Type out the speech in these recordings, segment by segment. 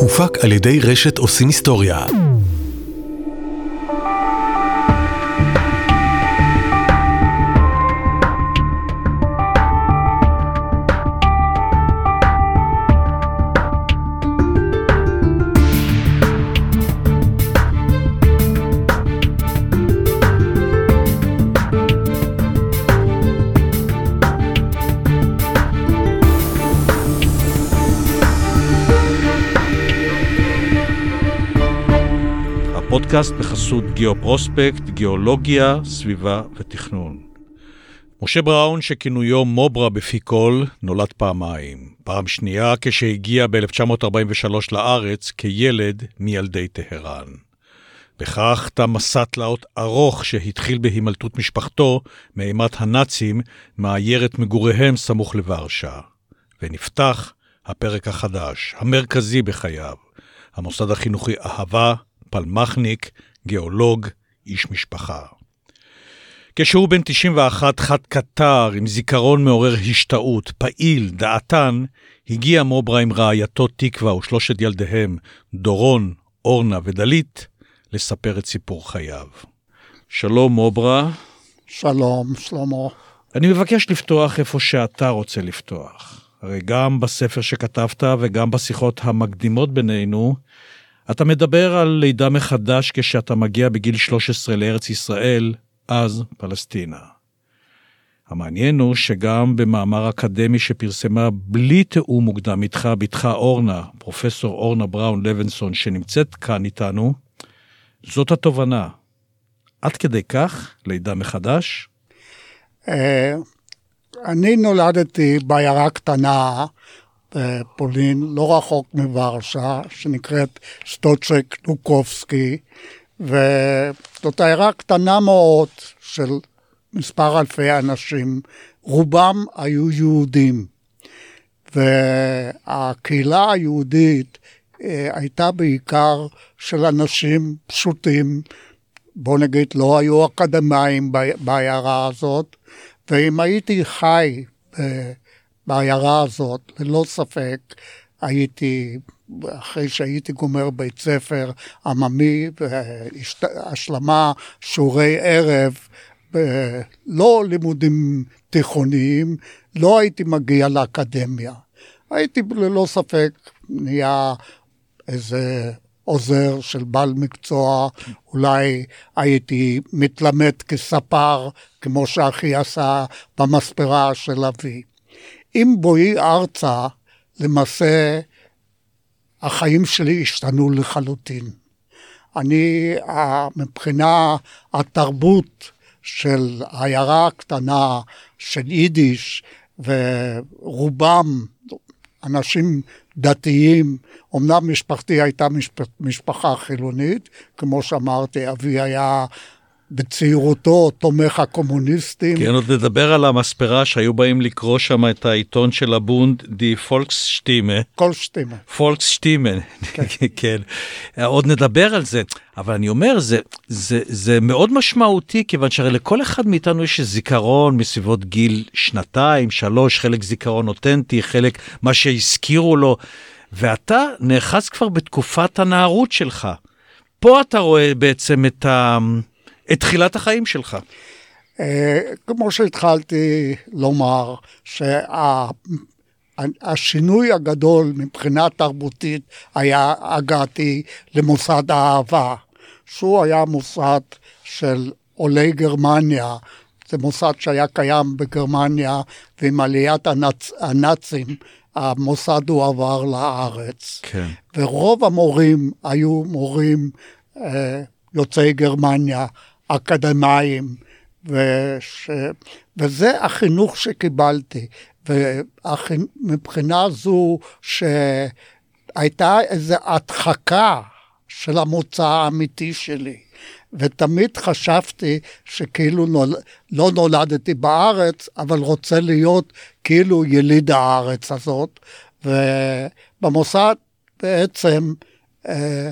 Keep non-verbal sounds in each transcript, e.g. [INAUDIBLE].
הופק על ידי רשת עושים היסטוריה. פודקאסט בחסות גיאופרוספקט, גיאולוגיה, סביבה ותכנון. משה בראון, שכינויו מוברה בפי כל, נולד פעמיים. פעם שנייה כשהגיע ב-1943 לארץ כילד מילדי טהרן. בכך תם מסע תלאות ארוך שהתחיל בהימלטות משפחתו מאימת הנאצים מעיירת מגוריהם סמוך לוורשה. ונפתח הפרק החדש, המרכזי בחייו, המוסד החינוכי אהבה, פלמחניק, גיאולוג, איש משפחה. כשהוא בן 91 חד קטר עם זיכרון מעורר השתאות, פעיל, דעתן, הגיע מוברה עם רעייתו תקווה ושלושת ילדיהם, דורון, אורנה ודלית, לספר את סיפור חייו. שלום מוברה. שלום, שלמה. אני מבקש לפתוח איפה שאתה רוצה לפתוח. הרי גם בספר שכתבת וגם בשיחות המקדימות בינינו, אתה מדבר על לידה מחדש כשאתה מגיע בגיל 13 לארץ ישראל, אז פלסטינה. המעניין הוא שגם במאמר אקדמי שפרסמה בלי תיאום מוקדם איתך, בתך אורנה, פרופסור אורנה בראון לוינסון, שנמצאת כאן איתנו, זאת התובנה. עד כדי כך, לידה מחדש? אה, אני נולדתי בעיירה קטנה בפולין, לא רחוק מוורשה, שנקראת סטוצ'ק לוקובסקי, וזאת עיירה קטנה מאוד של מספר אלפי אנשים, רובם היו יהודים. והקהילה היהודית אה, הייתה בעיקר של אנשים פשוטים, בוא נגיד לא היו אקדמאים בעיירה הזאת, ואם הייתי חי אה, בעיירה הזאת, ללא ספק, הייתי, אחרי שהייתי גומר בית ספר עממי, השלמה, שיעורי ערב, לא לימודים תיכוניים, לא הייתי מגיע לאקדמיה. הייתי ללא ספק נהיה איזה עוזר של בעל מקצוע, אולי הייתי מתלמד כספר, כמו שאחי עשה במספרה של אבי. עם בואי ארצה, למעשה, החיים שלי השתנו לחלוטין. אני, מבחינה התרבות של העיירה הקטנה של יידיש, ורובם אנשים דתיים, אמנם משפחתי הייתה משפחה חילונית, כמו שאמרתי, אבי היה בצעירותו תומך הקומוניסטים. כן, עוד נדבר על המספרה שהיו באים לקרוא שם את העיתון של הבונד, די פולקסשטימה. פולקסשטימה. פולקסשטימה, כן. [LAUGHS] כן. עוד נדבר על זה, אבל אני אומר, זה, זה, זה מאוד משמעותי, כיוון שהרי לכל אחד מאיתנו יש זיכרון מסביבות גיל שנתיים, שלוש, חלק זיכרון אותנטי, חלק מה שהזכירו לו, ואתה נאחז כבר בתקופת הנערות שלך. פה אתה רואה בעצם את ה... את תחילת החיים שלך. אה, כמו שהתחלתי לומר, שהשינוי הגדול מבחינה תרבותית היה הגעתי למוסד האהבה, שהוא היה מוסד של עולי גרמניה, זה מוסד שהיה קיים בגרמניה, ועם עליית הנאצ... הנאצים המוסד הועבר לארץ. כן. ורוב המורים היו מורים אה, יוצאי גרמניה, אקדמאים, וש... וזה החינוך שקיבלתי. ומבחינה זו שהייתה איזו הדחקה של המוצא האמיתי שלי. ותמיד חשבתי שכאילו נול... לא נולדתי בארץ, אבל רוצה להיות כאילו יליד הארץ הזאת. ובמוסד בעצם אה,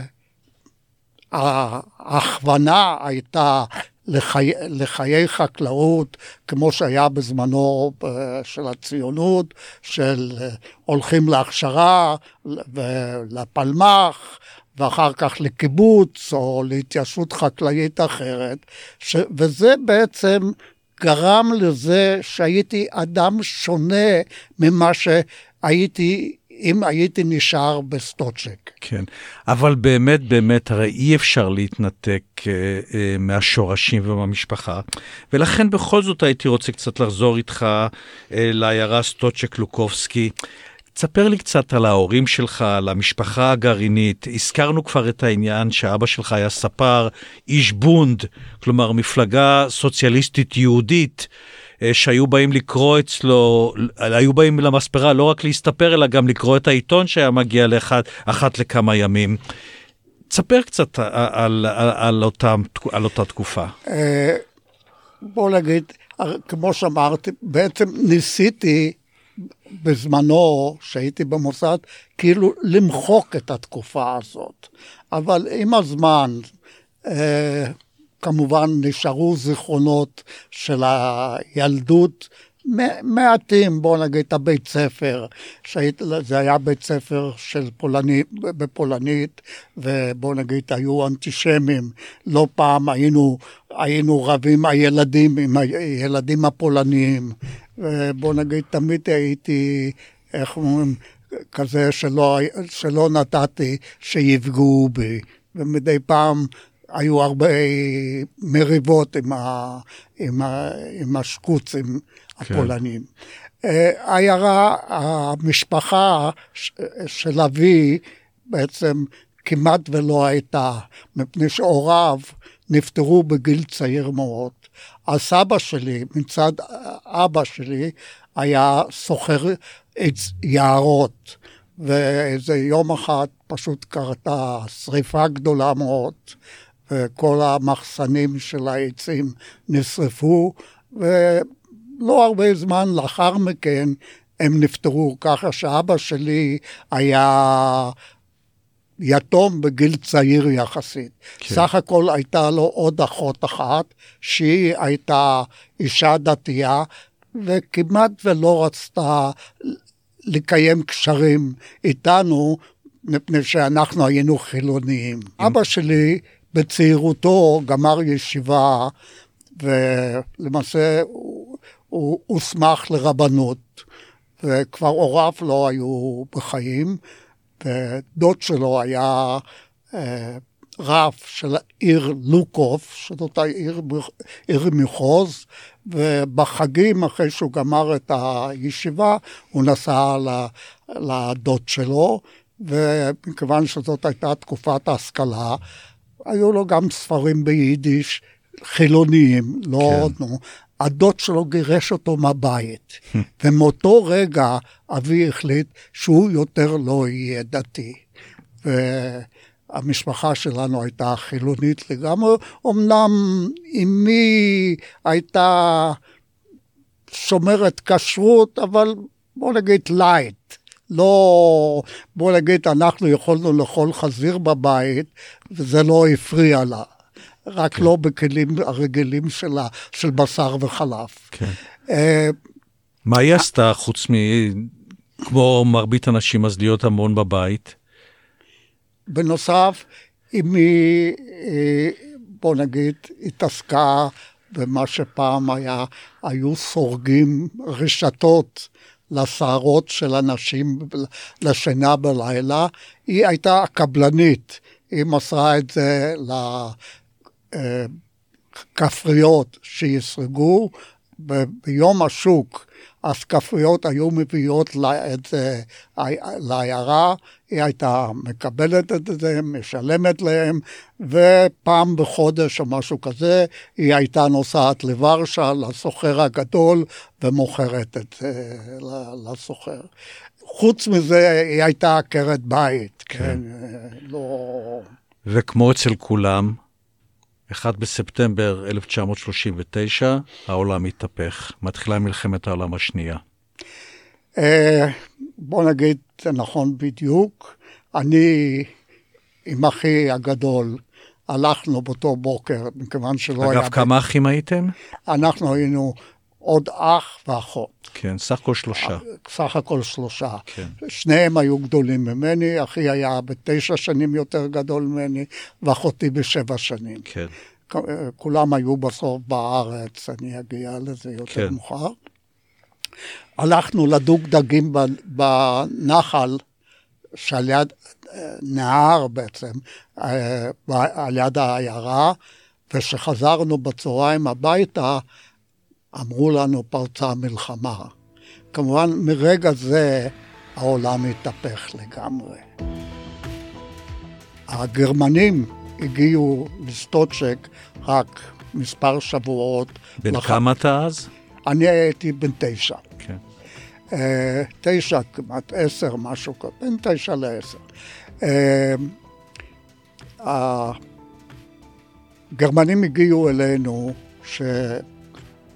ההכוונה הייתה לחי, לחיי חקלאות, כמו שהיה בזמנו אה, של הציונות, של אה, הולכים להכשרה ולפלמ"ח, ואחר כך לקיבוץ או להתיישבות חקלאית אחרת, ש... וזה בעצם גרם לזה שהייתי אדם שונה ממה שהייתי אם הייתי נשאר בסטוצ'ק. כן, אבל באמת, באמת, הרי אי אפשר להתנתק אה, אה, מהשורשים ומהמשפחה, ולכן בכל זאת הייתי רוצה קצת לחזור איתך אה, לעיירה סטוצ'ק לוקובסקי. תספר לי קצת על ההורים שלך, על המשפחה הגרעינית. הזכרנו כבר את העניין שאבא שלך היה ספר, איש בונד, כלומר מפלגה סוציאליסטית יהודית. אה, שהיו באים לקרוא אצלו, היו באים למספרה לא רק להסתפר, אלא גם לקרוא את העיתון שהיה מגיע לאחת, אחת לכמה ימים. תספר קצת על, על, על, אותה, על אותה תקופה. אה, בוא נגיד, כמו שאמרתי, בעצם ניסיתי בזמנו, שהייתי במוסד, כאילו למחוק את התקופה הזאת. אבל עם הזמן, אה, כמובן נשארו זיכרונות של הילדות. מעטים, בואו נגיד את הבית ספר, שהיית, זה היה בית ספר של פולנית, בפולנית, ובואו נגיד היו אנטישמים. לא פעם היינו, היינו רבים הילדים עם הילדים הפולניים, ובואו נגיד תמיד הייתי, איך אומרים, כזה שלא, שלא נתתי שיפגעו בי, ומדי פעם היו הרבה מריבות עם, ה, עם, ה, עם השקוצים הפולנים. כן. העיירה, המשפחה של אבי בעצם כמעט ולא הייתה, מפני שהוריו נפטרו בגיל צעיר מאוד. הסבא שלי, מצד אבא שלי, היה סוחר יערות. ואיזה יום אחד פשוט קרתה שריפה גדולה מאוד, וכל המחסנים של העצים נשרפו, ולא הרבה זמן לאחר מכן הם נפטרו, ככה שאבא שלי היה יתום בגיל צעיר יחסית. כן. סך הכל הייתה לו עוד אחות אחת, שהיא הייתה אישה דתייה, וכמעט ולא רצתה לקיים קשרים איתנו, מפני שאנחנו היינו חילוניים. אבא שלי בצעירותו גמר ישיבה, ולמעשה הוא הוסמך לרבנות, וכבר הוריו לא היו בחיים, ודוד שלו היה אה, רב של העיר לוקוף, שזאת העיר עיר מחוז, ובחגים, אחרי שהוא גמר את הישיבה, הוא נסע לדוד שלו, ומכיוון שזאת הייתה תקופת ההשכלה, היו לו גם ספרים ביידיש, חילוניים, לא כן. נו. הדוד שלו גירש אותו מהבית, ומאותו רגע אבי החליט שהוא יותר לא יהיה דתי. והמשפחה שלנו הייתה חילונית לגמרי, אמנם אמי הייתה שומרת כשרות, אבל בוא נגיד לייט. לא, בוא נגיד, אנחנו יכולנו לאכול חזיר בבית, וזה לא הפריע לה. רק כן. לא בכלים הרגילים שלה, של בשר וחלב. כן. Uh, מה היא עשתה חוץ מ... כמו מרבית הנשים, אז להיות המון בבית? בנוסף, אם היא, אה, בוא נגיד, התעסקה במה שפעם היה, היו סורגים רשתות לשערות של אנשים לשינה בלילה, היא הייתה קבלנית, היא מסרה את זה לכפריות שיסרגו, ביום השוק הכפריות היו מביאות את זה לעיירה, היא הייתה מקבלת את זה, משלמת להם, ופעם בחודש או משהו כזה, היא הייתה נוסעת לוורשה, לסוחר הגדול, ומוכרת את זה לסוחר. חוץ מזה, היא הייתה עקרת בית, כן, כן לא... וכמו אצל כולם, 1 בספטמבר 1939, העולם התהפך. מתחילה מלחמת העולם השנייה. אה, בוא נגיד, נכון בדיוק. אני עם אחי הגדול הלכנו באותו בוקר, מכיוון שלא היה... אגב, כמה אחים הייתם? אנחנו היינו עוד אח ואחות. כן, סך הכל שלושה. סך הכל שלושה. כן. שניהם היו גדולים ממני, אחי היה בתשע שנים יותר גדול ממני, ואחותי בשבע שנים. כן. כולם היו בסוף בארץ, אני אגיע לזה יותר כן. מאוחר. הלכנו לדוג דגים בנחל, שעל יד נהר בעצם, אה, על יד העיירה, וכשחזרנו בצהריים הביתה, אמרו לנו פרצה מלחמה. כמובן, מרגע זה העולם התהפך לגמרי. הגרמנים הגיעו לסטוצ'ק רק מספר שבועות. בן לח... כמה אתה אז? אני הייתי בן תשע. כן. Uh, תשע, כמעט עשר, משהו כזה, בין תשע לעשר. Uh, הגרמנים הגיעו אלינו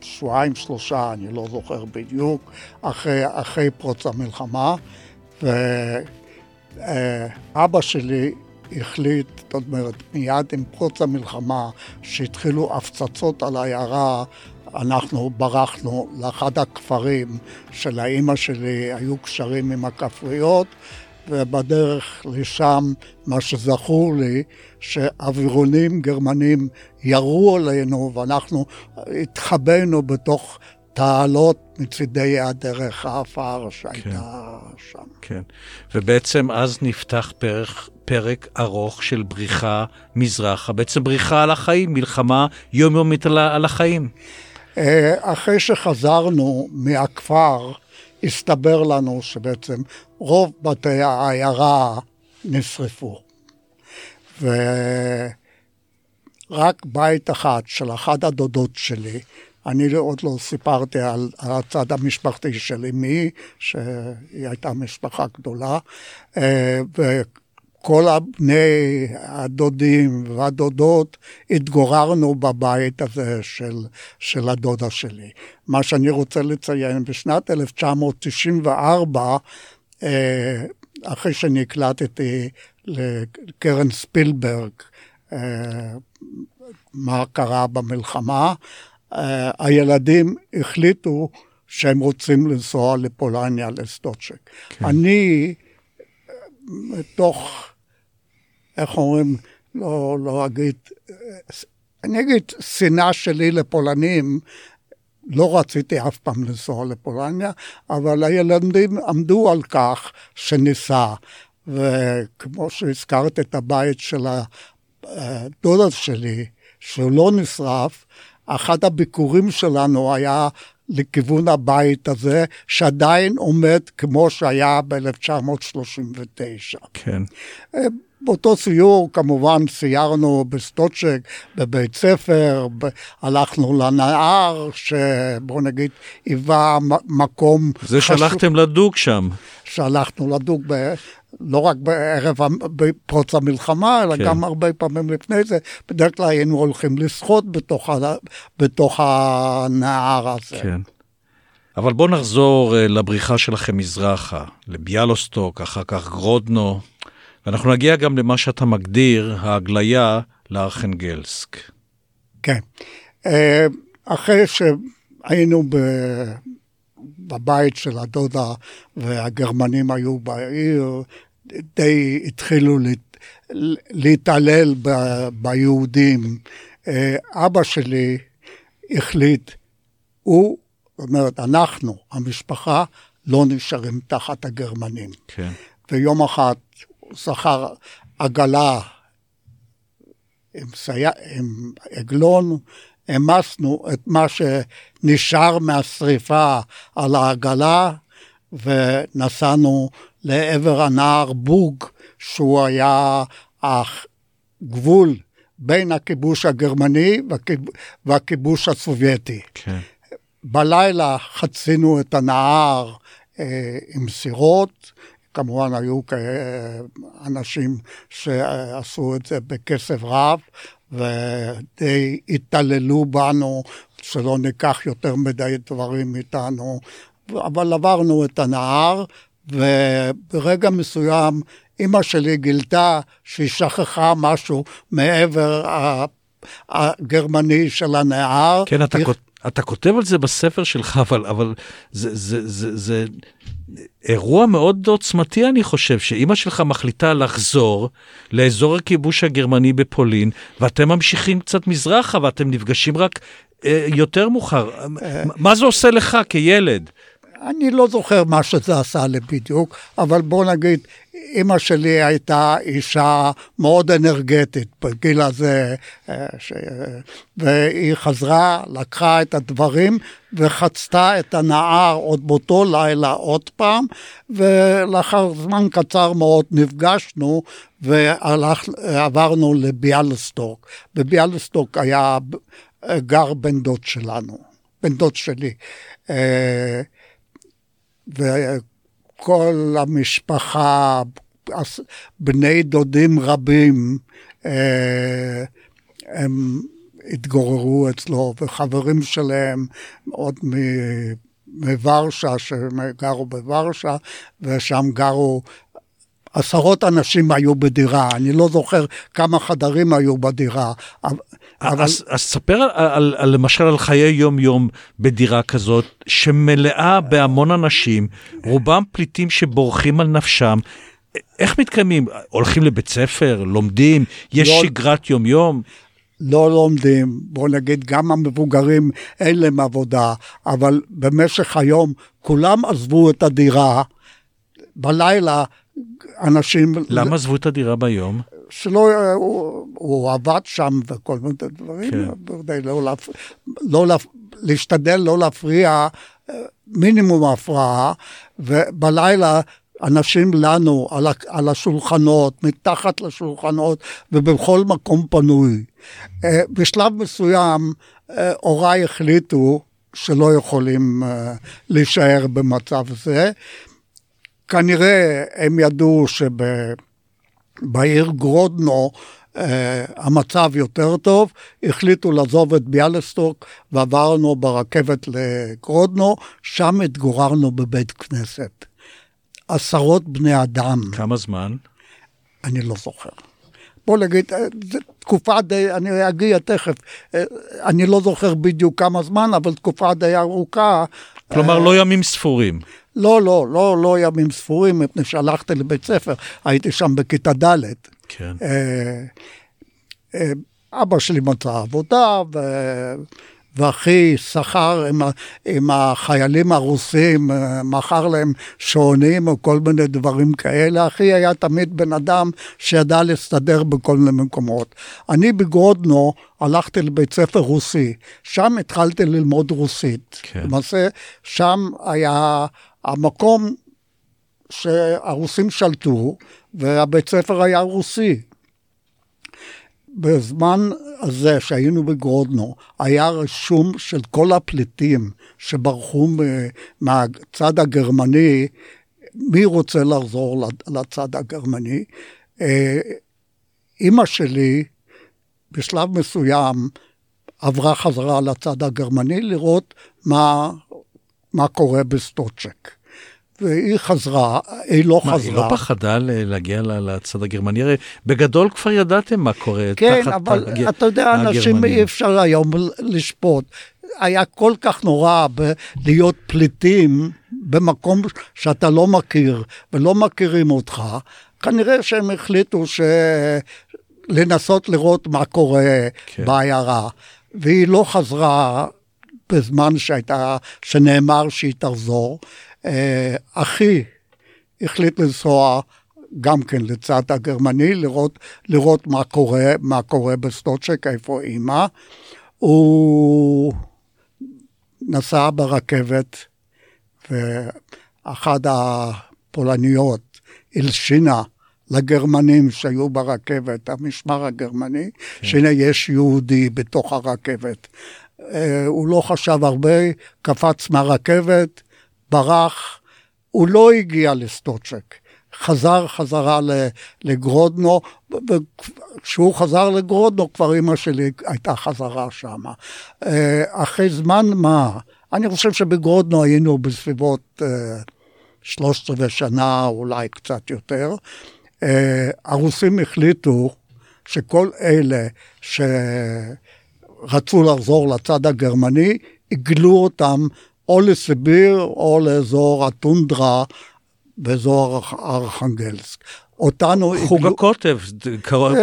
ששבועיים, שלושה, אני לא זוכר בדיוק, אחרי, אחרי פרוץ המלחמה, ואבא uh, שלי החליט, זאת אומרת, מיד עם פרוץ המלחמה, שהתחילו הפצצות על העיירה, אנחנו ברחנו לאחד הכפרים של האימא שלי, היו קשרים עם הכפריות, ובדרך לשם, מה שזכור לי, שאווירונים גרמנים ירו עלינו ואנחנו התחבאנו בתוך תעלות מצידי הדרך האפר שהייתה כן. שם. כן, ובעצם אז נפתח פרק, פרק ארוך של בריחה מזרחה, בעצם בריחה על החיים, מלחמה יומיומית על, על החיים. אחרי שחזרנו מהכפר, הסתבר לנו שבעצם רוב בתי העיירה נשרפו. ורק בית אחד של אחת הדודות שלי, אני עוד לא סיפרתי על, על הצד המשפחתי של אמי, שהיא הייתה משפחה גדולה, כל הבני הדודים והדודות התגוררנו בבית הזה של, של הדודה שלי. מה שאני רוצה לציין, בשנת 1994, אה, אחרי שנקלטתי לקרן ספילברג, אה, מה קרה במלחמה, אה, הילדים החליטו שהם רוצים לנסוע לפולניה, לסטוצ'ק. כן. אני, מתוך איך אומרים, לא, לא אגיד, אני אגיד, שנאה שלי לפולנים, לא רציתי אף פעם לנסוע לפולניה, אבל הילדים עמדו על כך שניסע. וכמו שהזכרת את הבית של הדודה שלי, שהוא לא נשרף, אחד הביקורים שלנו היה לכיוון הבית הזה, שעדיין עומד כמו שהיה ב-1939. כן. באותו סיור כמובן סיירנו בסטוצ'ק, בבית ספר, ב... הלכנו לנהר, שבוא נגיד היווה מקום זה חשוב. שלחתם לדוג שם. שהלכנו לדוג ב... לא רק בערב פרוץ המלחמה, אלא כן. גם הרבה פעמים לפני זה, בדרך כלל היינו הולכים לשחות בתוך, ה... בתוך הנהר הזה. כן. אבל בואו נחזור לבריחה שלכם מזרחה, לביאלוסטוק, אחר כך גרודנו. ואנחנו נגיע גם למה שאתה מגדיר, ההגליה לארכנגלסק. כן. אחרי שהיינו בבית של הדודה והגרמנים היו בעיר, די התחילו להתעלל ביהודים. אבא שלי החליט, הוא, זאת אומרת, אנחנו, המשפחה, לא נשארים תחת הגרמנים. כן. ויום אחד שכר עגלה עם, סי... עם עגלון, העמסנו את מה שנשאר מהשריפה על העגלה ונסענו לעבר הנהר בוג, שהוא היה הגבול בין הכיבוש הגרמני והכיבוש הסובייטי. כן. בלילה חצינו את הנהר אה, עם סירות, כמובן היו אנשים שעשו את זה בכסף רב, ודי התעללו בנו, שלא ניקח יותר מדי דברים איתנו, אבל עברנו את הנהר, וברגע מסוים אימא שלי גילתה שהיא שכחה משהו מעבר הגרמני של הנהר. כן, אתה, היא... אתה כותב על זה בספר שלך, אבל, אבל זה, זה, זה, זה אירוע מאוד עוצמתי, אני חושב, שאימא שלך מחליטה לחזור לאזור הכיבוש הגרמני בפולין, ואתם ממשיכים קצת מזרחה, ואתם נפגשים רק אה, יותר מאוחר. אה, מה זה עושה לך כילד? אני לא זוכר מה שזה עשה לי בדיוק, אבל בוא נגיד, אימא שלי הייתה אישה מאוד אנרגטית בגיל הזה, אה, ש... והיא חזרה, לקחה את הדברים וחצתה את הנהר עוד באותו לילה עוד פעם, ולאחר זמן קצר מאוד נפגשנו ועברנו לביאלסטוק. בביאלסטוק היה גר בן דוד שלנו, בן דוד שלי. וכל המשפחה, בני דודים רבים, אה, הם התגוררו אצלו, וחברים שלהם עוד מוורשה, שהם גרו בוורשה, ושם גרו עשרות אנשים היו בדירה, אני לא זוכר כמה חדרים היו בדירה. אבל... אז, אז ספר על, על, על, למשל על חיי יום-יום בדירה כזאת, שמלאה בהמון אנשים, רובם פליטים שבורחים על נפשם. איך מתקיימים? הולכים לבית ספר, לומדים, יש לא, שגרת יום-יום? לא לומדים, בוא נגיד, גם המבוגרים אין להם עבודה, אבל במשך היום כולם עזבו את הדירה. בלילה אנשים... למה עזבו את הדירה ביום? שלא, הוא, הוא עבד שם וכל מיני דברים, כן. כדי לא, להפ... לא להפ... להשתדל לא להפריע, מינימום הפרעה, ובלילה אנשים לנו על, ה... על השולחנות, מתחת לשולחנות ובכל מקום פנוי. אה, בשלב מסוים אה, הוריי החליטו שלא יכולים אה, להישאר במצב זה, כנראה הם ידעו שבעיר גרודנו uh, המצב יותר טוב, החליטו לעזוב את ביאלסטוק ועברנו ברכבת לגרודנו, שם התגוררנו בבית כנסת. עשרות בני אדם. כמה זמן? אני לא זוכר. בוא נגיד, אה, זו תקופה די, אני אגיע תכף, אה, אני לא זוכר בדיוק כמה זמן, אבל תקופה די ארוכה. כלומר, לא ימים ספורים. לא, לא, לא, לא ימים ספורים, מפני שהלכתי לבית ספר, הייתי שם בכיתה ד'. כן. אה, אה, אבא שלי מצא עבודה, ו... ואחי שכר עם, עם החיילים הרוסים, אה, מכר להם שעונים או כל מיני דברים כאלה. אחי היה תמיד בן אדם שידע להסתדר בכל מיני מקומות. אני בגרודנו הלכתי לבית ספר רוסי, שם התחלתי ללמוד רוסית. כן. למעשה, שם היה המקום שהרוסים שלטו, והבית ספר היה רוסי. בזמן הזה שהיינו בגרודנו, היה רשום של כל הפליטים שברחו מהצד הגרמני, מי רוצה לחזור לצד הגרמני. אה, אימא שלי, בשלב מסוים, עברה חזרה לצד הגרמני לראות מה, מה קורה בסטוצ'ק. והיא חזרה, היא לא מה, חזרה. היא לא פחדה להגיע לצד הגרמני? הרי בגדול כבר ידעתם מה קורה כן, תחת אבל הג... אתה יודע, אנשים אי אפשר היום לשפוט. היה כל כך נורא להיות פליטים במקום שאתה לא מכיר ולא מכירים אותך. כנראה שהם החליטו ש... לנסות לראות מה קורה כן. בעיירה. והיא לא חזרה בזמן שהייתה, שנאמר שהיא תחזור. אה, אחי החליט לנסוע גם כן לצד הגרמני, לראות, לראות מה קורה, מה קורה בסטוצ'ק, איפה אימא. הוא נסע ברכבת, ואחת הפולניות הלשינה לגרמנים שהיו ברכבת, המשמר הגרמני, כן. שהנה יש יהודי בתוך הרכבת. אה, הוא לא חשב הרבה, קפץ מהרכבת, ברח, הוא לא הגיע לסטוצ'ק. חזר חזרה לגרודנו, וכשהוא חזר לגרודנו כבר אימא שלי הייתה חזרה שם. אה, אחרי זמן מה, אני חושב שבגרודנו היינו בסביבות 13 אה, שנה, אולי קצת יותר. הרוסים החליטו שכל אלה שרצו לחזור לצד הגרמני, הגלו אותם או לסיביר או לאזור הטונדרה באזור ארכנגלסק. אותנו... חוג הגלו... הקוטב, כבר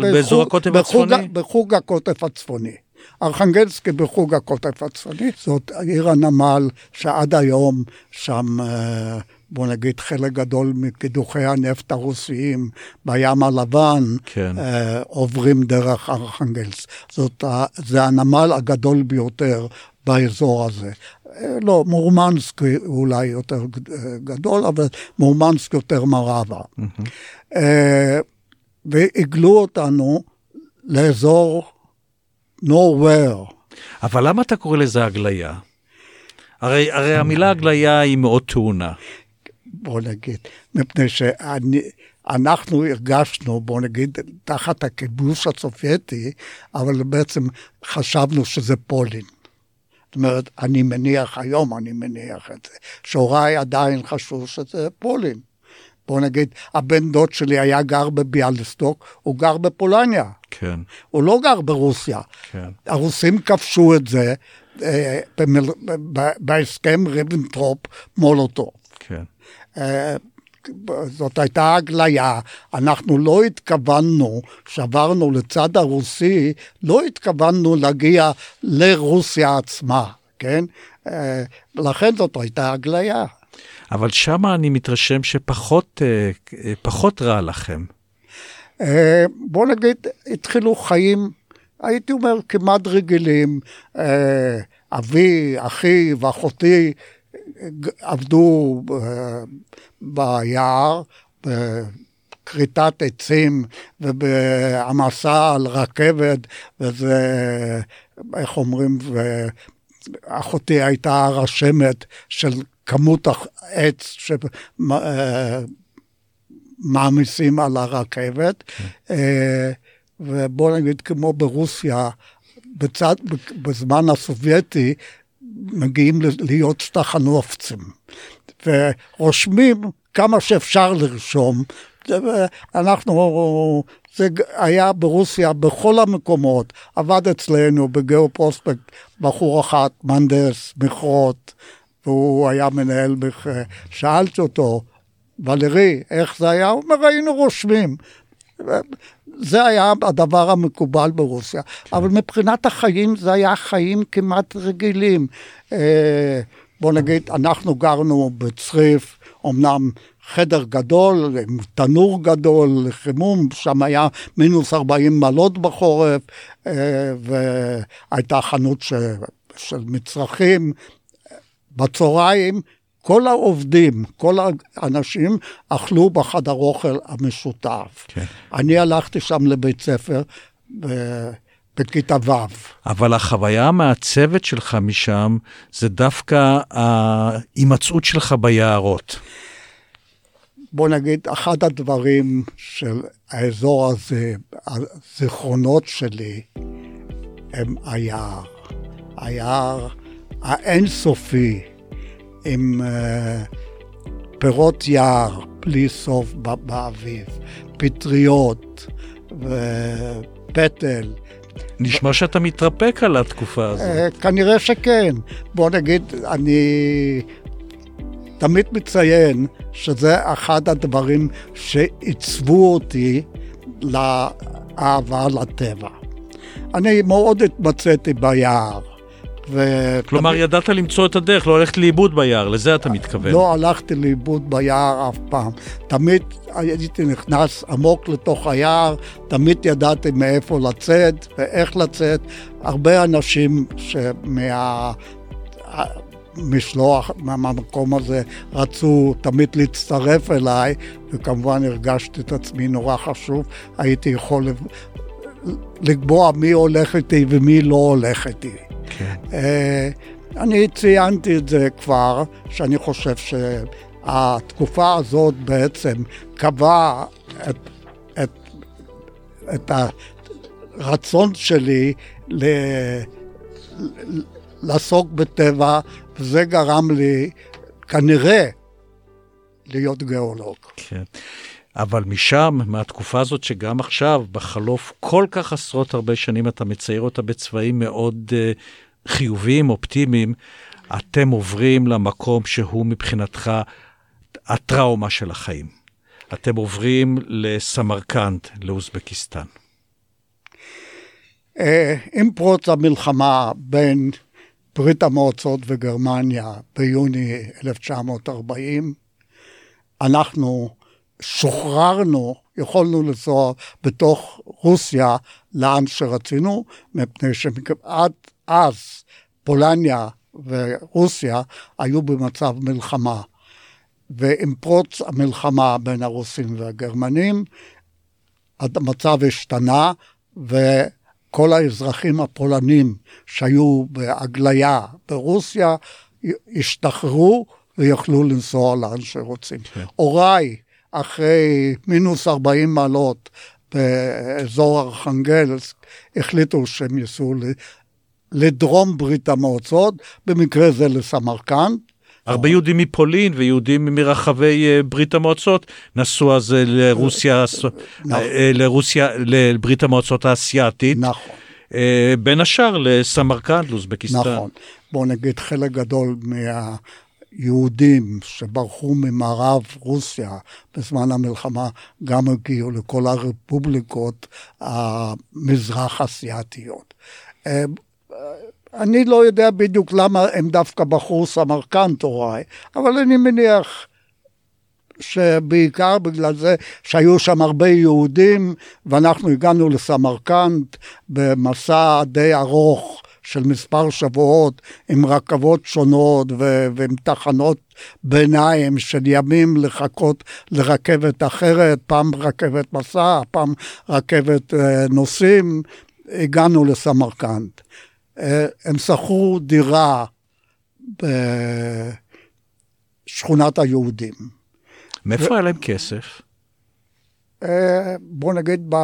באזור הקוטב הצפוני? בחוג הקוטב הצפוני. ארכנגלסקי בחוג הקוטב הצפוני, זאת עיר הנמל שעד היום שם, אה, בוא נגיד, חלק גדול מקידוחי הנפט הרוסיים בים הלבן כן. אה, עוברים דרך ארכנגלס. זאת, זה הנמל הגדול ביותר באזור הזה. אה, לא, מורמנסק אולי יותר גדול, אבל מורמנסק יותר מערבה. Mm-hmm. והגלו אותנו לאזור nowhere. אבל למה אתה קורא לזה הגליה? הרי, הרי המילה הגליה היא מאוד טעונה. בוא נגיד, מפני שאנחנו הרגשנו, בוא נגיד, תחת הכיבוש הסובייטי, אבל בעצם חשבנו שזה פולין. זאת אומרת, אני מניח, היום אני מניח את זה, שהוריי עדיין חשבו שזה פולין. בוא נגיד, הבן דוד שלי היה גר בביאלסטוק, הוא גר בפולניה. כן. הוא לא גר ברוסיה. כן. הרוסים כבשו את זה אה, בהסכם ריבנטרופ מולוטוב. כן. אה, זאת הייתה הגליה, אנחנו לא התכוונו, כשעברנו לצד הרוסי, לא התכוונו להגיע לרוסיה עצמה, כן? אה, לכן זאת הייתה הגליה. אבל שם אני מתרשם שפחות פחות רע לכם. אה, בוא נגיד, התחילו חיים, הייתי אומר, כמעט רגילים. אה, אבי, אחי ואחותי עבדו אה, ביער, בכריתת עצים ובהעמסה על רכבת, וזה, איך אומרים, ואחותי הייתה רשמת של כמות העץ מעמיסים על הרכבת, אה, ובוא נגיד כמו ברוסיה, בצד, בזמן הסובייטי, מגיעים להיות סטחנופצים, ורושמים כמה שאפשר לרשום. אנחנו, זה היה ברוסיה בכל המקומות, עבד אצלנו בגאו פרוספקט בחור אחת, מהנדס, מכרות, והוא היה מנהל, שאלתי אותו, ולרי, איך זה היה? הוא אומר, היינו רושמים. זה היה הדבר המקובל ברוסיה. כן. אבל מבחינת החיים, זה היה חיים כמעט רגילים. אה, בוא נגיד, אנחנו גרנו בצריף, אמנם חדר גדול, עם תנור גדול, חימום, שם היה מינוס 40 מעלות בחורף, אה, והייתה חנות של מצרכים. בצהריים כל העובדים, כל האנשים אכלו בחדר אוכל המשותף. כן. אני הלכתי שם לבית ספר בכיתה ו'. אבל החוויה המעצבת שלך משם זה דווקא ההימצאות שלך ביערות. בוא נגיד, אחד הדברים של האזור הזה, הזיכרונות שלי, הם היער. היער האינסופי. עם uh, פירות יער בלי סוף באביב, פטריות ופטל. נשמע שאתה מתרפק על התקופה הזאת. Uh, כנראה שכן. בוא נגיד, אני תמיד מציין שזה אחד הדברים שעיצבו אותי לאהבה לטבע. אני מאוד התמצאתי ביער. ו... כלומר, תמיד... ידעת למצוא את הדרך, לא ללכת לאיבוד ביער, לזה אתה מתכוון. לא הלכתי לאיבוד ביער אף פעם. תמיד הייתי נכנס עמוק לתוך היער, תמיד ידעתי מאיפה לצאת ואיך לצאת. הרבה אנשים שמה... משלוח מהמקום הזה רצו תמיד להצטרף אליי, וכמובן הרגשתי את עצמי נורא חשוב, הייתי יכול לקבוע מי הולך איתי ומי לא הולך איתי. אה, אני ציינתי את זה כבר, שאני חושב שהתקופה הזאת בעצם קבעה את, את, את הרצון שלי ל, לעסוק בטבע, וזה גרם לי כנראה להיות גיאולוג. כן. אבל משם, מהתקופה הזאת שגם עכשיו, בחלוף כל כך עשרות הרבה שנים, אתה מצייר אותה בצבעים מאוד uh, חיוביים, אופטימיים, אתם עוברים למקום שהוא מבחינתך הטראומה של החיים. אתם עוברים לסמרקנד, לאוזבקיסטן. אה, עם פרוץ המלחמה בין ברית המועצות וגרמניה ביוני 1940, אנחנו שוחררנו, יכולנו לנסוע בתוך רוסיה לאן שרצינו, מפני שעד אז פולניה ורוסיה היו במצב מלחמה. ועם פרוץ המלחמה בין הרוסים והגרמנים, המצב השתנה, וכל האזרחים הפולנים שהיו בהגליה ברוסיה השתחררו ויכלו לנסוע לאן שרוצים. כן. הוריי, אחרי מינוס 40 מעלות באזור ארכנגלסק, החליטו שהם ייסעו לדרום ברית המועצות, במקרה זה לסמרקנד. הרבה יהודים מפולין ויהודים מרחבי אה, ברית המועצות נסעו אז אה, לרוסיה, נכון. אה, לרוסיה, לברית המועצות האסייתית. נכון. בין השאר לסמרקנד, לאוזבקיסטן. נכון. בואו נגיד חלק גדול מהיהודים שברחו ממערב רוסיה בזמן המלחמה גם הגיעו לכל הרפובליקות המזרח אסייתיות. אני לא יודע בדיוק למה הם דווקא בחרו סמרקנט הוריי, אבל אני מניח שבעיקר בגלל זה שהיו שם הרבה יהודים, ואנחנו הגענו לסמרקנט במסע די ארוך של מספר שבועות, עם רכבות שונות ו- ועם תחנות ביניים של ימים לחכות לרכבת אחרת, פעם רכבת מסע, פעם רכבת אה, נוסעים, הגענו לסמרקנט. הם שכרו דירה בשכונת היהודים. מאיפה היה להם כסף? אה, בוא נגיד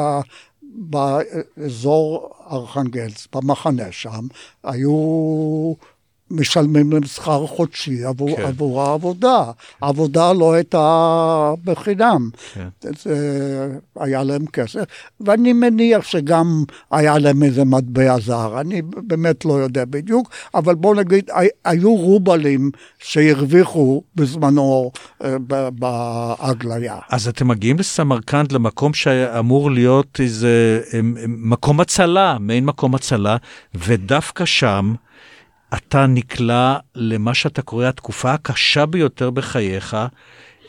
באזור ארכנגלס, במחנה שם, היו משלמים להם שכר חודשי עבור, כן. עבור העבודה. העבודה לא הייתה בחינם. כן. זה, היה להם כסף, ואני מניח שגם היה להם איזה מטבע זר. אני באמת לא יודע בדיוק, אבל בוא נגיד, היו רובלים שהרוויחו בזמנו אה, בהגליה. אז אתם מגיעים לסמרקנד, למקום שאמור להיות איזה אה, מקום הצלה, מעין מקום הצלה, ודווקא שם, אתה נקלע למה שאתה קורא התקופה הקשה ביותר בחייך,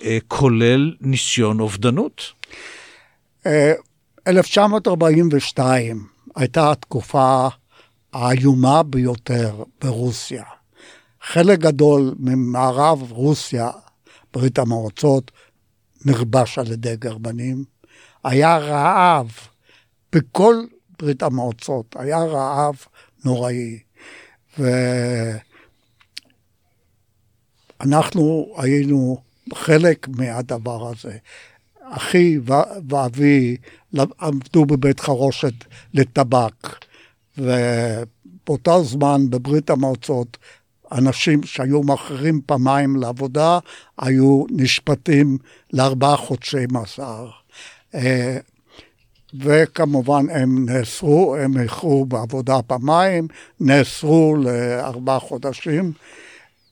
אה, כולל ניסיון אובדנות. 1942 אה, הייתה התקופה האיומה ביותר ברוסיה. חלק גדול ממערב רוסיה, ברית המועצות, נכבש על ידי גרמנים. היה רעב בכל ברית המועצות, היה רעב נוראי. ואנחנו היינו חלק מהדבר הזה. אחי ואבי עמדו בבית חרושת לטבק, ובאותו זמן בברית המועצות אנשים שהיו מאחרים פעמיים לעבודה היו נשפטים לארבעה חודשי מאסר. וכמובן הם נאסרו, הם איחרו בעבודה פעמיים, נאסרו לארבעה חודשים.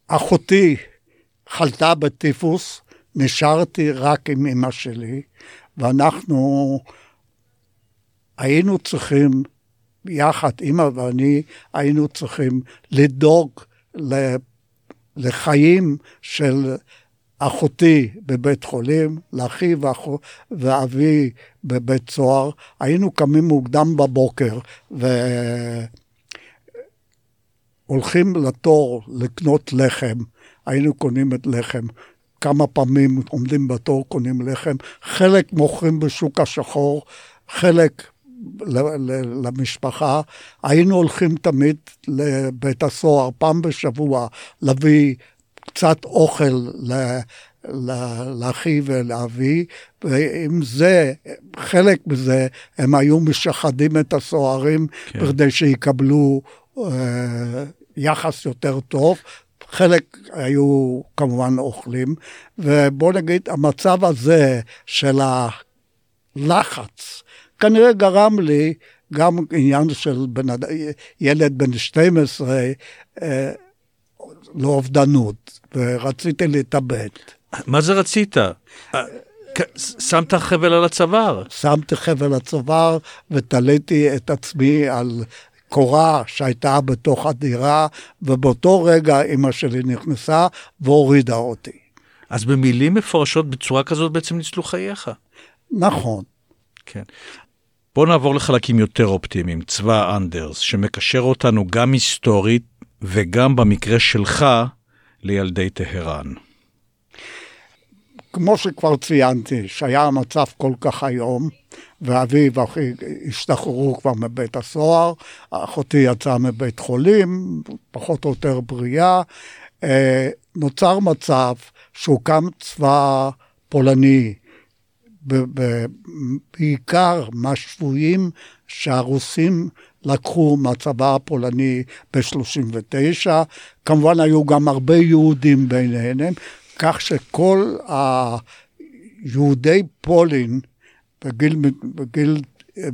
אחותי חלתה בטיפוס, נשארתי רק עם אמא שלי, ואנחנו היינו צריכים, יחד, אמא ואני, היינו צריכים לדאוג לחיים של אחותי בבית חולים, לאחי ואבי בבית סוהר, היינו קמים מוקדם בבוקר והולכים לתור לקנות לחם, היינו קונים את לחם. כמה פעמים עומדים בתור, קונים לחם, חלק מוכרים בשוק השחור, חלק למשפחה. היינו הולכים תמיד לבית הסוהר, פעם בשבוע, להביא קצת אוכל לאחי ולאבי, ועם זה, חלק מזה, הם היו משחדים את הסוהרים כן. בכדי שיקבלו אה, יחס יותר טוב. חלק היו כמובן אוכלים, ובוא נגיד, המצב הזה של הלחץ, כנראה גרם לי גם עניין של בן, ילד בן 12 אה, לאובדנות, ורציתי להתאבד. מה זה רצית? אה, שמת חבל על הצוואר. שמתי חבל על הצוואר ותליתי את עצמי על קורה שהייתה בתוך הדירה, ובאותו רגע אמא שלי נכנסה והורידה אותי. אז במילים מפורשות בצורה כזאת בעצם ניצלו חייך. נכון. כן. בואו נעבור לחלקים יותר אופטימיים, צבא אנדרס, שמקשר אותנו גם היסטורית וגם במקרה שלך לילדי טהרן. כמו שכבר ציינתי, שהיה המצב כל כך איום, ואבי ואחי השתחררו כבר מבית הסוהר, אחותי יצאה מבית חולים, פחות או יותר בריאה, אה, נוצר מצב שהוקם צבא פולני, בעיקר מהשבויים שהרוסים לקחו מהצבא הפולני ב-39, כמובן היו גם הרבה יהודים ביניהם, כך שכל היהודי פולין בגיל, בגיל אה,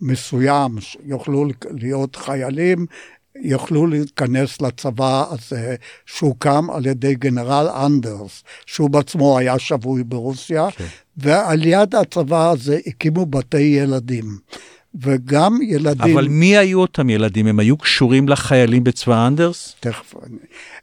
מסוים יוכלו להיות חיילים, יוכלו להיכנס לצבא הזה שהוקם על ידי גנרל אנדרס, שהוא בעצמו היה שבוי ברוסיה, כן. ועל יד הצבא הזה הקימו בתי ילדים. וגם ילדים... אבל מי היו אותם ילדים? הם היו קשורים לחיילים בצבא אנדרס? תכף.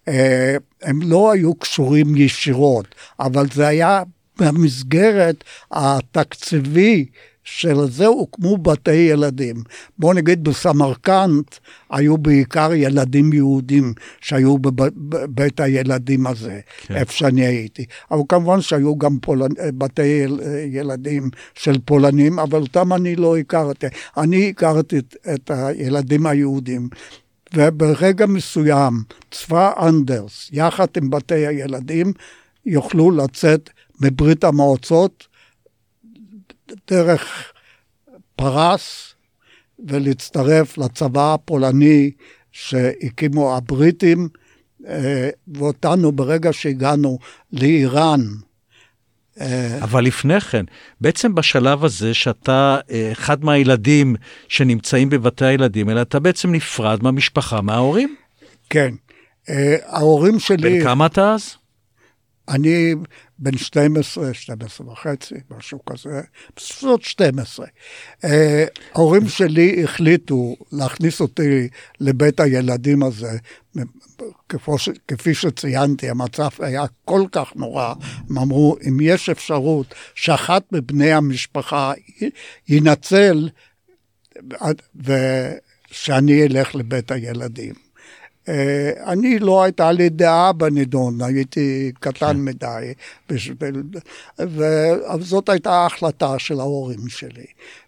אה, הם לא היו קשורים ישירות, אבל זה היה במסגרת התקציבי של זה הוקמו בתי ילדים. בואו נגיד בסמרקנט היו בעיקר ילדים יהודים שהיו בבית הילדים הזה, כן. איפה שאני הייתי. אבל כמובן שהיו גם פולנ... בתי ילדים של פולנים, אבל אותם אני לא הכרתי. אני הכרתי את, את הילדים היהודים. וברגע מסוים צבא אנדרס, יחד עם בתי הילדים, יוכלו לצאת מברית המועצות דרך פרס ולהצטרף לצבא הפולני שהקימו הבריטים, אה, ואותנו ברגע שהגענו לאיראן. אה, אבל לפני כן, בעצם בשלב הזה שאתה אה, אחד מהילדים שנמצאים בבתי הילדים, אלא אתה בעצם נפרד מהמשפחה, מההורים. כן. ההורים שלי... בן כמה אתה אז? אני בן 12, 12 וחצי, משהו כזה, בסביבות 12. אה, ההורים שלי החליטו להכניס אותי לבית הילדים הזה, כפי שציינתי, המצב היה כל כך נורא. הם אמרו, אם יש אפשרות שאחת מבני המשפחה ינצל, ושאני אלך לבית הילדים. אה, אני לא הייתה לי דעה בנידון, הייתי קטן כן. מדי, וזאת הייתה ההחלטה של ההורים שלי.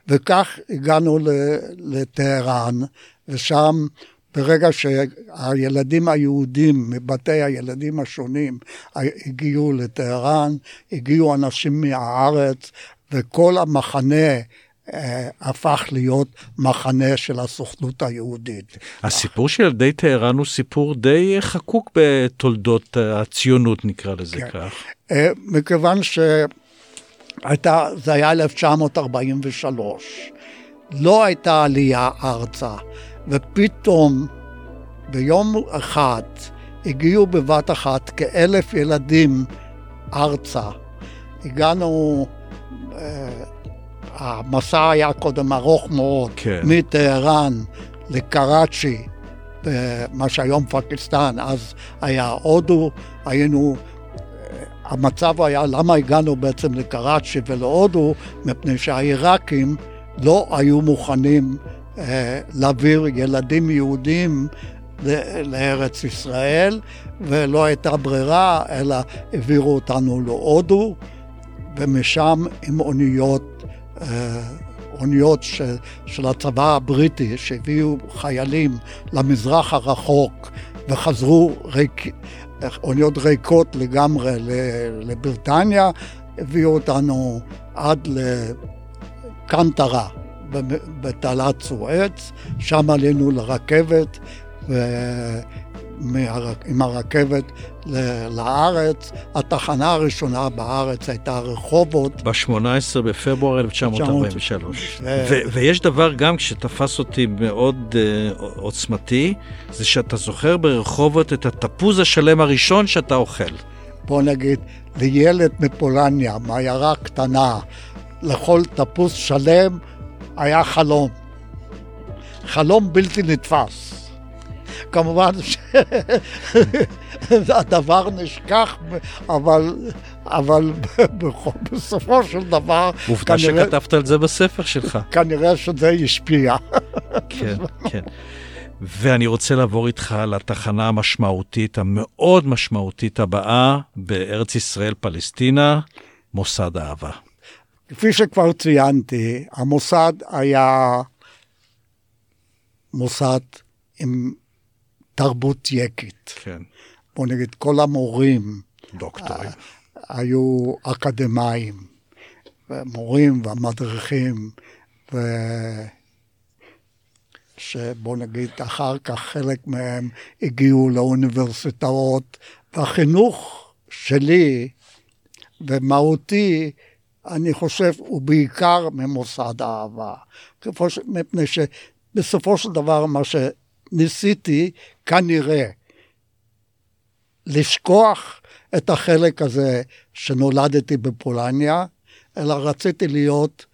וכך הגענו לטהרן, ושם ברגע שהילדים היהודים מבתי הילדים השונים הגיעו לטהרן, הגיעו אנשים מהארץ, וכל המחנה הפך להיות מחנה של הסוכנות היהודית. הסיפור של ילדי טהרן הוא סיפור די חקוק בתולדות הציונות, נקרא לזה כן. כך. אה, מכיוון שהייתה, זה היה 1943, לא הייתה עלייה ארצה, ופתאום ביום אחד הגיעו בבת אחת כאלף ילדים ארצה. הגענו... אה, המסע היה קודם ארוך מאוד, כן. מטהרן לקראצ'י, מה שהיום פקיסטן, אז היה הודו, היינו, המצב היה למה הגענו בעצם לקראצ'י ולהודו, מפני שהעיראקים לא היו מוכנים אה, להעביר ילדים יהודים לארץ ישראל, ולא הייתה ברירה, אלא העבירו אותנו להודו, ומשם עם אוניות אה, אוניות של, של הצבא הבריטי שהביאו חיילים למזרח הרחוק וחזרו ריק, אוניות ריקות לגמרי לבריטניה, הביאו אותנו עד לקנטרה בתעלת סואץ, שם עלינו לרכבת עם הרכבת לארץ. התחנה הראשונה בארץ הייתה רחובות. ב-18 בפברואר 1943. ו- ויש דבר גם שתפס אותי מאוד uh, עוצמתי, זה שאתה זוכר ברחובות את התפוז השלם הראשון שאתה אוכל. בוא נגיד, לילד מפולניה, מעיירה קטנה, לאכול תפוס שלם היה חלום. חלום בלתי נתפס. כמובן שהדבר נשכח, אבל, אבל בסופו של דבר... עובדה כנראה, שכתבת על זה בספר שלך. כנראה שזה השפיע. כן, כן. ואני רוצה לעבור איתך לתחנה המשמעותית, המאוד משמעותית הבאה בארץ ישראל פלסטינה, מוסד אהבה. כפי שכבר ציינתי, המוסד היה מוסד עם תרבות יקית. כן. בוא נגיד, כל המורים... דוקטורים. היו אקדמאים, מורים והמדריכים, ו... שבוא נגיד, אחר כך חלק מהם הגיעו לאוניברסיטאות, והחינוך שלי ומהותי, אני חושב, הוא בעיקר ממוסד אהבה. מפני שבסופו של דבר, מה שניסיתי, כנראה, לשכוח את החלק הזה שנולדתי בפולניה, אלא רציתי להיות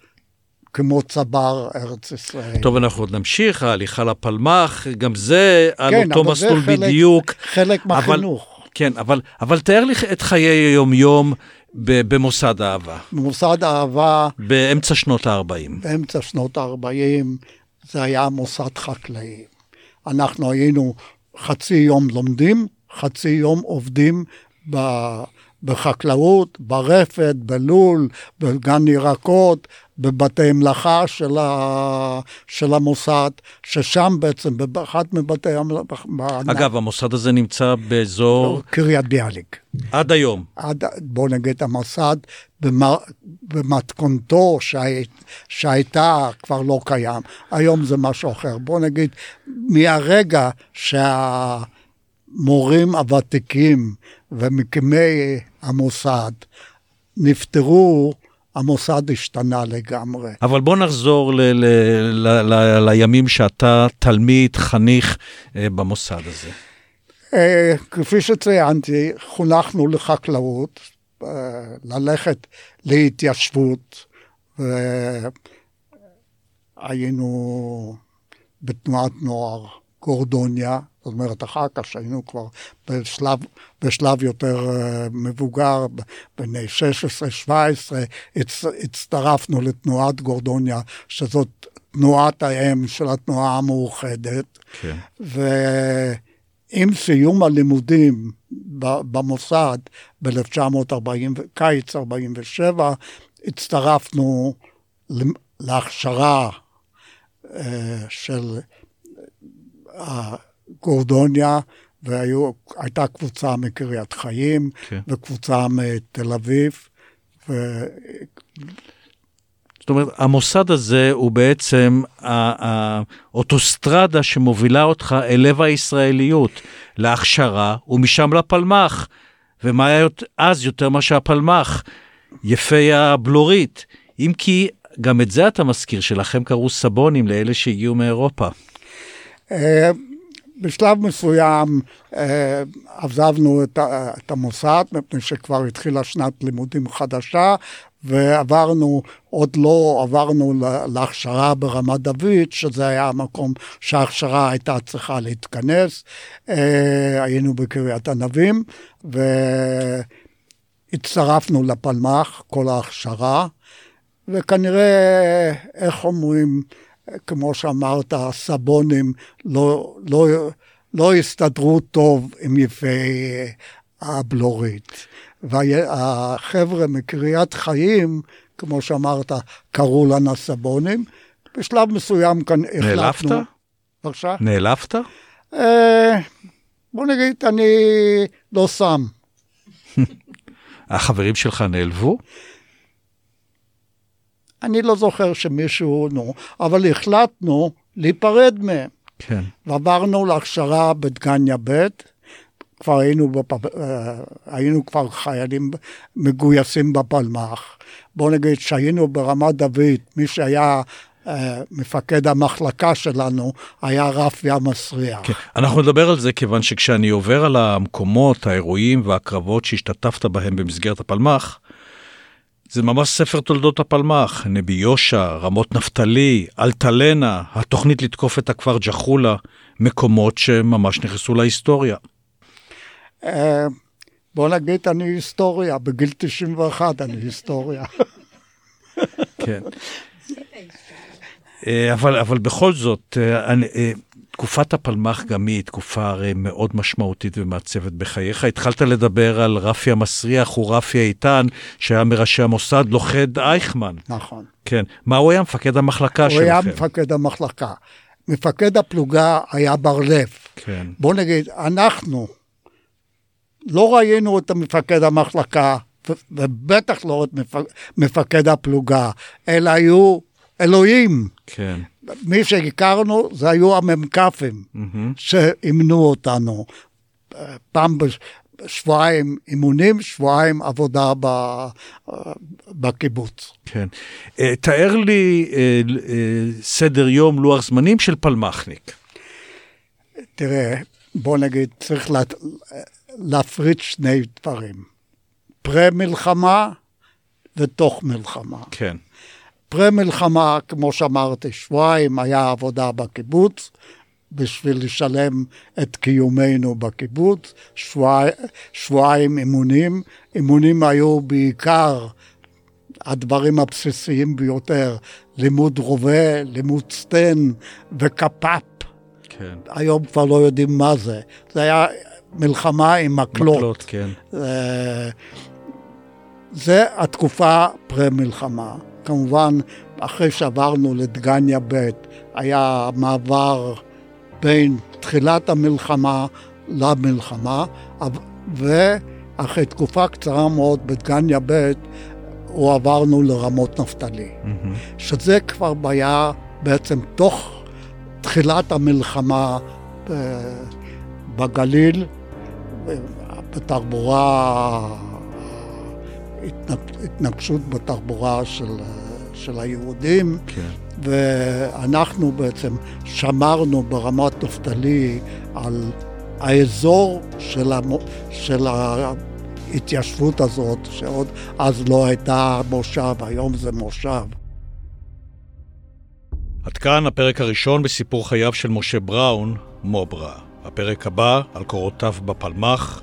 כמו צבר ארץ ישראל. טוב, אנחנו עוד נמשיך, ההליכה לפלמ"ח, גם זה על כן, אותו מסלול חלק, בדיוק. חלק מהחינוך. אבל, כן, אבל, אבל תאר לי את חיי היום-יום במוסד אהבה. במוסד אהבה... באמצע שנות ה-40. באמצע שנות ה-40 זה היה מוסד חקלאי. אנחנו היינו חצי יום לומדים, חצי יום עובדים ב... בחקלאות, ברפת, בלול, בגן ירקות, בבתי מלאכה של, ה... של המוסד, ששם בעצם, באחד מבתי המלאכה... אגב, המוסד הזה נמצא באזור... קריית ביאליק. עד היום. עד, בוא נגיד, המוסד במתכונתו שהי... שהייתה כבר לא קיים. היום זה משהו אחר. בוא נגיד, מהרגע שהמורים הוותיקים ומקימי המוסד נפטרו, המוסד השתנה לגמרי. אבל בוא נחזור ל- ל- ל- ל- לימים שאתה תלמיד, חניך אה, במוסד הזה. אה, כפי שציינתי, חונכנו לחקלאות, אה, ללכת להתיישבות, והיינו בתנועת נוער גורדוניה, זאת אומרת, אחר כך שהיינו כבר בשלב, בשלב יותר uh, מבוגר, בני 16-17, הצ, הצטרפנו לתנועת גורדוניה, שזאת תנועת האם של התנועה המאוחדת. כן. ועם סיום הלימודים במוסד ב-1940, קיץ 47, הצטרפנו להכשרה uh, של... גורדוניה, והייתה קבוצה מקריית חיים, כן. וקבוצה מתל אביב. ו... זאת אומרת, המוסד הזה הוא בעצם האוטוסטרדה שמובילה אותך אל לב הישראליות, להכשרה ומשם לפלמ"ח. ומה היה אז יותר מאשר הפלמ"ח? יפי הבלורית. אם כי גם את זה אתה מזכיר, שלכם קראו סבונים לאלה שהגיעו מאירופה. אה, בשלב מסוים אה, עזבנו את, את המוסד, מפני שכבר התחילה שנת לימודים חדשה, ועברנו, עוד לא עברנו להכשרה ברמת דוד, שזה היה המקום שההכשרה הייתה צריכה להתכנס. אה, היינו בקריית ענבים, והצטרפנו לפלמ"ח, כל ההכשרה, וכנראה, איך אומרים, כמו שאמרת, הסבונים לא, לא, לא הסתדרו טוב עם יפי הבלורית. והחבר'ה מקריית חיים, כמו שאמרת, קראו לנו סבונים. בשלב מסוים כאן החלטנו... נעלבת? בבקשה? נעלבת? אה, בוא נגיד, אני לא שם. [LAUGHS] החברים שלך נעלבו? אני לא זוכר שמישהו, נו, אבל החלטנו להיפרד מהם. כן. ועברנו להכשרה בדגניה ב', כבר היינו, בפ... אה, היינו כבר חיילים מגויסים בפלמ"ח. בואו נגיד שהיינו ברמת דוד, מי שהיה אה, מפקד המחלקה שלנו היה רפי המסריח. כן, אנחנו נדבר על זה כיוון שכשאני עובר על המקומות, האירועים והקרבות שהשתתפת בהם במסגרת הפלמ"ח, זה ממש ספר תולדות הפלמ"ח, נבי יושע, רמות נפתלי, אלטלנה, התוכנית לתקוף את הכפר ג'חולה, מקומות שממש נכנסו להיסטוריה. אה, בוא נגיד, אני היסטוריה, בגיל 91 אני היסטוריה. כן. אה, אבל, אבל בכל זאת, אה, אני, תקופת הפלמ"ח גם היא תקופה הרי מאוד משמעותית ומעצבת בחייך. התחלת לדבר על רפי המסריח, הוא רפי איתן, שהיה מראשי המוסד, לוכד אייכמן. נכון. כן. מה הוא היה? מפקד המחלקה הוא שלכם. הוא היה מפקד המחלקה. מפקד הפלוגה היה בר לב. כן. בוא נגיד, אנחנו לא ראינו את מפקד המחלקה, ובטח לא את מפקד הפלוגה, אלא היו אלוהים. כן. מי שהכרנו זה היו המ"כים mm-hmm. שאימנו אותנו. פעם בשבועיים אימונים, שבועיים עבודה ב, בקיבוץ. כן. אה, תאר לי אה, אה, סדר יום, לוח זמנים של פלמחניק. תראה, בוא נגיד, צריך לה, להפריד שני דברים. פרה-מלחמה ותוך מלחמה. כן. פרה-מלחמה, כמו שאמרתי, שבועיים היה עבודה בקיבוץ, בשביל לשלם את קיומנו בקיבוץ, שבוע, שבועיים אימונים. אימונים היו בעיקר הדברים הבסיסיים ביותר, לימוד רובה, לימוד סטן וקפ"פ. כן. היום כבר לא יודעים מה זה. זה היה מלחמה עם מקלות. מקלות, כן. זה התקופה פרה-מלחמה. כמובן, אחרי שעברנו לדגניה ב', היה מעבר בין תחילת המלחמה למלחמה, ואחרי תקופה קצרה מאוד בדגניה ב', הועברנו לרמות נפתלי. Mm-hmm. שזה כבר היה בעצם תוך תחילת המלחמה בגליל, בתחבורה התנגשות בתחבורה של, של היהודים, כן. ואנחנו בעצם שמרנו ברמת נפתלי על האזור של, המו, של ההתיישבות הזאת, שעוד אז לא הייתה מושב, היום זה מושב. עד כאן הפרק הראשון בסיפור חייו של משה בראון, מוברה. הפרק הבא על קורותיו בפלמ"ח,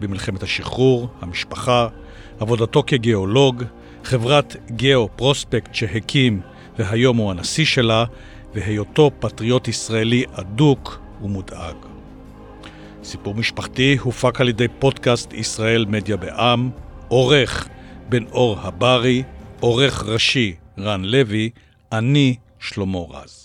במלחמת השחרור, המשפחה, עבודתו כגיאולוג, חברת גיאו פרוספקט שהקים והיום הוא הנשיא שלה, והיותו פטריוט ישראלי אדוק ומודאג. סיפור משפחתי הופק על ידי פודקאסט ישראל מדיה בע"מ, עורך בן אור הברי, עורך ראשי רן לוי, אני שלמה רז.